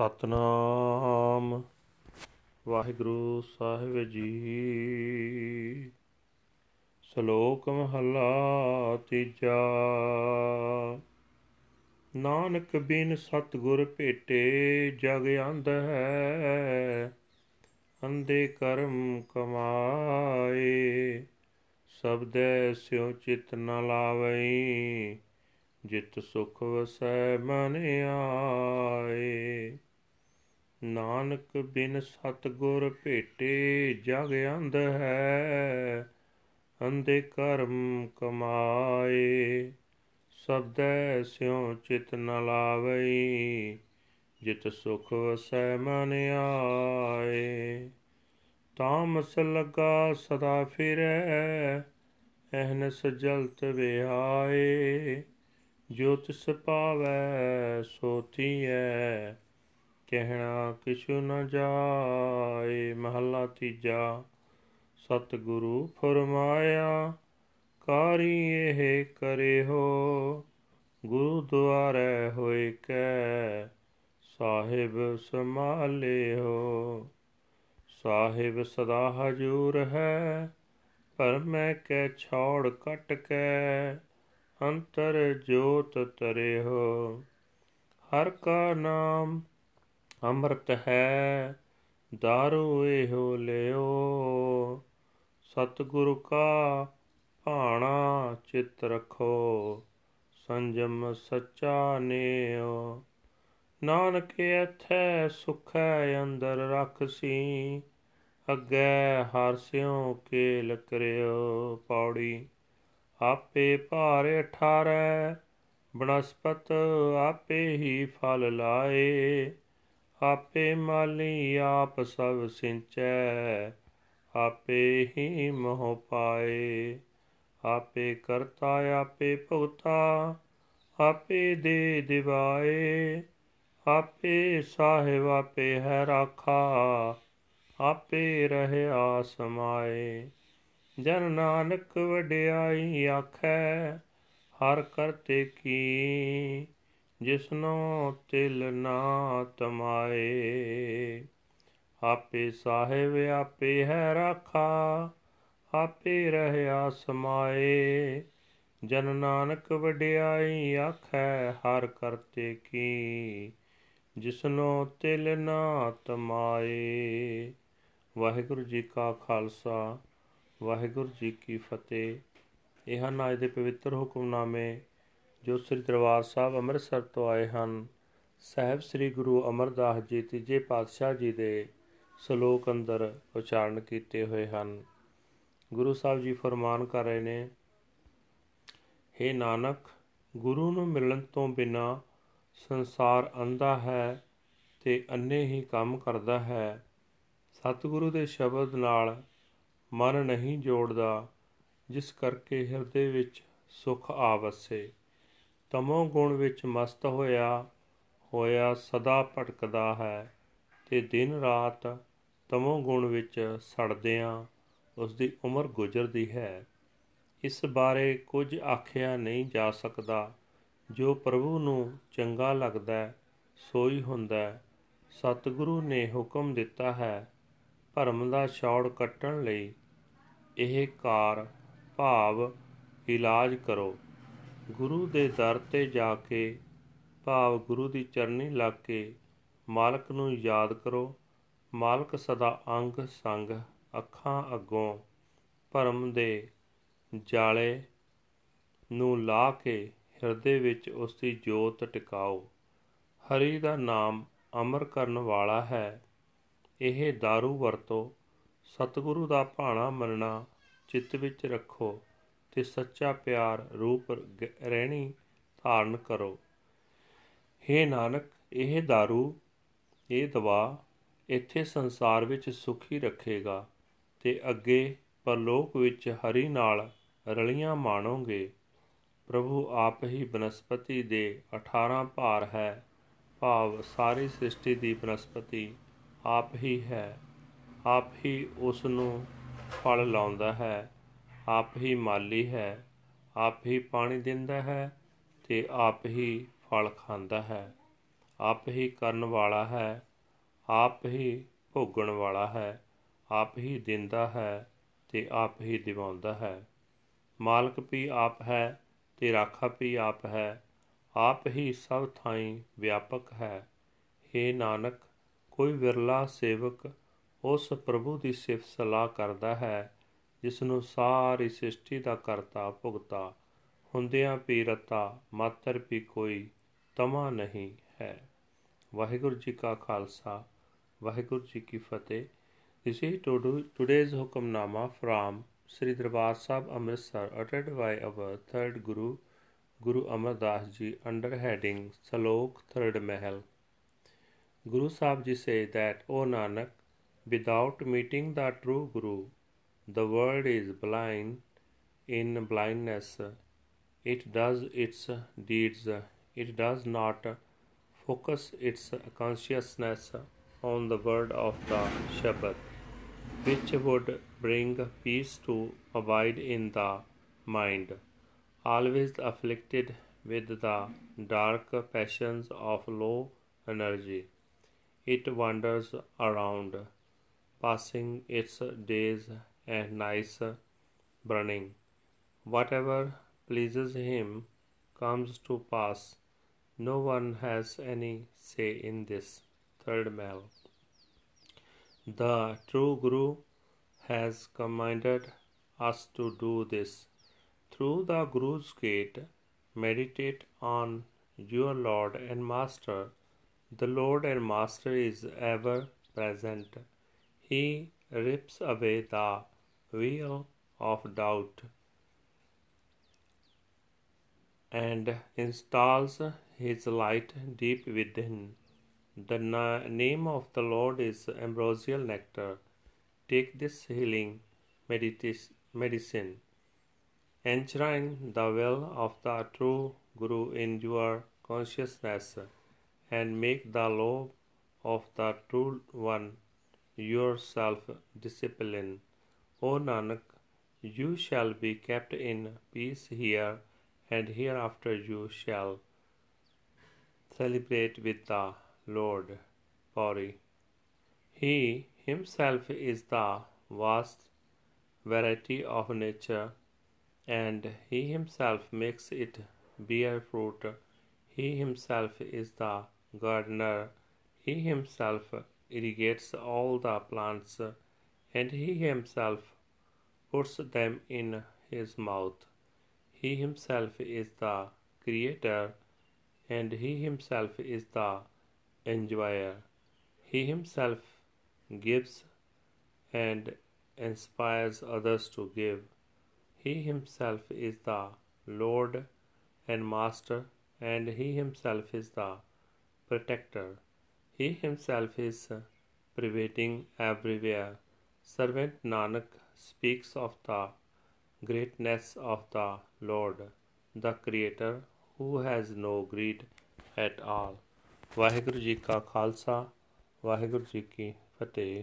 ਸਤਨਾਮ। ਵਾਹਿਗੁਰੂ ਸਾਹਿਬ ਜੀ। ਸ਼ਲੋਕ ਮਹਲਾ ਤੀਜਾ। ਨਾਨਕ ਬਿਨ ਸਤਗੁਰ ਭੇਟੇ ਜਗ ਅੰਧ ਹੈ ਅੰਦੇ ਕਰਮ ਕਮਾਏ। ਸਬਦੈ ਸਿਉ ਚਿਤ ਨ ਲਾਵਈ ਜਿਤ ਸੁਖ ਵਸੈ ਮਨ ਆਏ। ਨਾਨਕ ਬਿਨ ਸਤਗੁਰ ਭੇਟੇ ਜਗ ਅੰਧ ਹੈ, ਅੰਧੇ ਕਰਮ ਕਮਾਏ। ਸਬਦੈ ਸਿਉ ਚਿਤ ਨ ਲਾਵਈ, ਜਿਤ ਸੁਖ ਵਸੈ ਮਨ ਆਏ। ਤਾਮਸ ਲਗਾ ਸਦਾ ਫਿਰੈ ਅਹਨਸ ਜਲਤ ਵਿਹਾਏ। ਜੋ ਤਿਸ ਪਾਵੈ, ਸੋ ਥੀਐ। ਕਹਿਣਾ ਕਿਛੁ ਨ ਜਾਏ, ਮਹੱਲਾ ਤੀਜਾ। ਸਤਿਗੁਰੂ ਫਰਮਾਇਆ, ਕਾਰੀ ਇਹ ਕਰੇ ਹੋ ਗੁਰੂ ਦੁਆਰੇ ਹੋਏ ਕੈ, ਸਾਹਿਬ ਸੰਭਾਲਿਓ ਸਾਹਿਬ ਸਦਾ ਹਜੂਰ ਹੈ, ਪਰ ਮੈਂ ਕੈ ਛੋੜ ਕਟ ਕੈ, ਅੰਤਰ ਜੋਤ ਤਰਿਓ ਹਰ ਕਾ ਨਾਮ ਅੰਮ੍ਰਿਤ ਹੈ, ਦਾਰੂ ਇਹੋ ਲਿਓ। ਸਤਿਗੁਰੂ ਕਾ ਭਾਣਾ ਚਿਤ ਰਖੋ, ਸੰਜਮ ਸੱਚਾ ਨੇਓ। ਨਾਨਕ ਇਥੈ ਸੁਖੈ ਅੰਦਰ ਰਖਸੀ, ਅੱਗੇ ਹਰ ਸਿਉ ਕੇਲ ਕਰਿਓ ਪੌੜੀ। ਆਪੇ ਭਾਰ ਅਠਾਰੈ ਬਨਸਪਤ ਆਪੇ ਹੀ ਫਲ ਲਾਏ। ਆਪੇ ਮਾਲੀ ਆਪ ਸਭ ਸਿੰਚੈ, ਆਪੇ ਹੀ ਮੋਹ ਪਾਏ। ਆਪੇ ਕਰਤਾ, ਆਪੇ ਭੁਗਤਾ, ਆਪੇ ਦੇ ਦਿਵਾਏ। ਆਪੇ ਸਾਹਿਬ, ਆਪੇ ਹੈ ਰਾਖਾ, ਆਪੇ ਰਹਿਆ ਸਮਾਏ। ਜਨ ਨਾਨਕ ਵਡਿਆਈ ਆਖੈ, ਹਰ ਕਰਤੇ ਕੀ ਜਿਸਨੋ ਤਿਲ ਨਾ ਤਮਾਏ, ਆਪੇ ਸਾਹਿਬ ਆਪੇ ਹੈ ਰਾਖਾ, ਆਪੇ ਰਹਿਆ ਸਮਾਏ ਜਨ ਨਾਨਕ ਵਡਿਆਈ ਆਖੈ, ਹਰ ਕਰਤੇ ਕੀ ਜਿਸਨੋ ਤਿਲ ਨਾ ਤਮਾਏ। ਵਾਹਿਗੁਰੂ ਜੀ ਕਾ ਖਾਲਸਾ, ਵਾਹਿਗੁਰੂ ਜੀ ਕੀ ਫਤਿਹ। ਇਹ ਹਨ ਅੱਜ ਦੇ ਪਵਿੱਤਰ ਹੁਕਮਨਾਮੇ ਜੋ ਸ੍ਰੀ ਦਰਬਾਰ ਸਾਹਿਬ ਅੰਮ੍ਰਿਤਸਰ ਤੋਂ ਆਏ ਹਨ, ਸਹਿਬ ਸ੍ਰੀ ਗੁਰੂ ਅਮਰਦਾਸ ਜੀ ਤੀਜੇ ਪਾਤਸ਼ਾਹ ਜੀ ਦੇ ਸ਼ਲੋਕ ਅੰਦਰ ਉਚਾਰਨ ਕੀਤੇ ਹੋਏ ਹਨ। ਗੁਰੂ ਸਾਹਿਬ ਜੀ ਫਰਮਾਨ ਕਰ ਰਹੇ ਨੇ हे ਨਾਨਕ, ਗੁਰੂ ਨੂੰ ਮਿਲਣ ਤੋਂ ਬਿਨਾ ਸੰਸਾਰ ਅੰਧਾ ਹੈ ਤੇ ਅੰਨੇ ਹੀ ਕੰਮ ਕਰਦਾ ਹੈ। ਸਤਿਗੁਰੂ ਦੇ ਸ਼ਬਦ ਨਾਲ ਮਨ ਨਹੀਂ ਜੋੜਦਾ, ਜਿਸ ਕਰਕੇ ਹਿਰਦੇ ਵਿੱਚ ਸੁਖ ਆਵਸੇ ਤਮੋ ਗੁਣ ਵਿੱਚ ਮਸਤ ਹੋਇਆ ਹੋਇਆ ਸਦਾ ਭਟਕਦਾ ਹੈ। ਤੇ ਦਿਨ ਰਾਤ ਤਮੋ ਗੁਣ ਵਿੱਚ ਸੜਦਿਆਂ ਉਸ ਦੀ ਉਮਰ ਗੁਜ਼ਰਦੀ ਹੈ। ਇਸ ਬਾਰੇ ਕੁਝ ਆਖਿਆ ਨਹੀਂ ਜਾ ਸਕਦਾ। ਜੋ ਪ੍ਰਭੂ ਨੂੰ ਚੰਗਾ ਲੱਗਦਾ ਸੋਈ ਹੁੰਦਾ ਸਤਿਗੁਰੂ ਨੇ ਹੁਕਮ ਦਿੱਤਾ ਹੈ, ਭਰਮ ਦਾ ਛੌੜ ਕੱਟਣ ਲਈ ਇਹ ਕਾਰ ਭਾਵ ਇਲਾਜ ਕਰੋ। ਗੁਰੂ ਦੇ ਦਰ ਤੇ ਜਾ ਕੇ, ਭਾਵ ਗੁਰੂ ਦੀ ਚਰਨੀ ਲੱਗ ਕੇ ਮਾਲਕ ਨੂੰ ਯਾਦ ਕਰੋ। ਮਾਲਕ ਸਦਾ ਅੰਗ ਸੰਗ ਅੱਖਾਂ ਅੱਗੋਂ ਭਰਮ ਦੇ ਜਾਲੇ ਨੂੰ ਲਾ ਕੇ ਹਿਰਦੇ ਵਿੱਚ ਉਸ ਦੀ ਜੋਤ ਟਿਕਾਓ। ਹਰੀ ਦਾ ਨਾਮ ਅਮਰ ਕਰਨ ਵਾਲਾ ਹੈ। ਇਹ दारू ਵਰਤੋ, ਸਤਿਗੁਰੂ ਦਾ ਭਾਣਾ ਮੰਨਣਾ, ਚਿੱਤ ਵਿੱਚ ਰੱਖੋ। ਤੇ ਸੱਚਾ ਪਿਆਰ ਰੂਪ ਰਹਿਣੀ ਧਾਰਨ ਕਰੋ हे ਨਾਨਕ ਇਹ दारू ਇਹ ਦਵਾ ਇੱਥੇ ਸੰਸਾਰ ਵਿੱਚ ਸੁਖੀ ਰੱਖੇਗਾ ਤੇ ਅੱਗੇ ਪਰਲੋਕ ਵਿੱਚ ਹਰੀ ਨਾਲ ਰਲੀਆਂ ਮਾਣੋਗੇ ਪ੍ਰਭੂ ਆਪ ਹੀ ਬਨਸਪਤੀ ਦੇ 18 ਭਾਰ ਹੈ ਭਾਵ ਸਾਰੀ ਸ੍ਰਿਸ਼ਟੀ ਦੀ ਬਨਸਪਤੀ ਆਪ ਹੀ ਹੈ ਆਪ ਹੀ ਉਸ ਨੂੰ ਫਲ ਲਾਉਂਦਾ ਹੈ ਆਪ ਹੀ ਮਾਲੀ ਹੈ, ਆਪ ਹੀ ਪਾਣੀ ਦਿੰਦਾ ਹੈ ਤੇ ਆਪ ਹੀ ਫਲ ਖਾਂਦਾ ਹੈ। ਆਪ ਹੀ ਕਰਨ ਵਾਲਾ ਹੈ, ਆਪ ਹੀ ਭੋਗਣ ਵਾਲਾ ਹੈ, ਆਪ ਹੀ ਦਿੰਦਾ ਹੈ ਤੇ ਆਪ ਹੀ ਦਿਵਾਉਂਦਾ ਹੈ। ਮਾਲਕ ਵੀ ਆਪ ਹੈ ਤੇ ਰਾਖਾ ਵੀ ਆਪ ਹੈ, ਆਪ ਹੀ ਸਭ ਥਾਈਂ ਵਿਆਪਕ ਹੈ। हे ਨਾਨਕ, ਕੋਈ ਵਿਰਲਾ ਸੇਵਕ ਉਸ ਪ੍ਰਭੂ ਦੀ ਸਿਫਤ ਸਲਾਹ ਕਰਦਾ ਹੈ ਜਿਸ ਨੂੰ ਸਾਰੀ ਸ੍ਰਿਸ਼ਟੀ ਦਾ ਕਰਤਾ ਭੁਗਤਾ ਹੁੰਦਿਆਂ ਪੀਰਤਾ ਮਾਤਰ ਵੀ ਕੋਈ ਤਮਾ ਨਹੀਂ ਹੈ ਵਾਹਿਗੁਰੂ ਜੀ ਕਾ ਖਾਲਸਾ ਵਾਹਿਗੁਰੂ ਜੀ ਕੀ ਫਤਿਹ this is today's Hukamnama from Sri Darbar Sahib Amritsar ਅਟਟਡ by our third guru Guru Amardas ji under heading Salok third Mahal Guru Sahib ji says that, O Nanak, without meeting the true Guru, the world is blind in blindness. It does its deeds. It does not focus its consciousness on the word of the Shabbat, which would bring peace to abide in the mind, always afflicted with the dark passions of low energy. It wanders around, passing its days and nights burning. Whatever pleases him comes to pass. No one has any say in this third male. The true Guru has commanded us to do this. Through the Guru's gate, meditate on your Lord and Master. The Lord and Master is ever present. He rips away the veil of doubt and installs his light deep within. The na- name of the Lord is ambrosial nectar. Take this healing medicine. Enshrine the will of the true Guru in your consciousness and make the love of the true one your self discipline. O Nanak, you shall be kept in peace here, and hereafter you shall celebrate with the Lord. Pari. He himself is the vast variety of nature, and he himself makes it bear fruit. He himself is the gardener. He himself irrigates all the plants, and he himself puts them in his mouth. He himself is the creator, and he himself is the enjoyer. He himself gives and inspires others to give. He himself is the Lord and Master, and he himself is the protector. He himself is pervading everywhere. Servant Nanak speaks of the greatness of the Lord, the Creator, who has no greed at all. Waheguru ji ਕਾ ਖਾਲਸਾ ਵਾਹਿਗੁਰੂ ਜੀ ਕੀ ਫਤਿਹ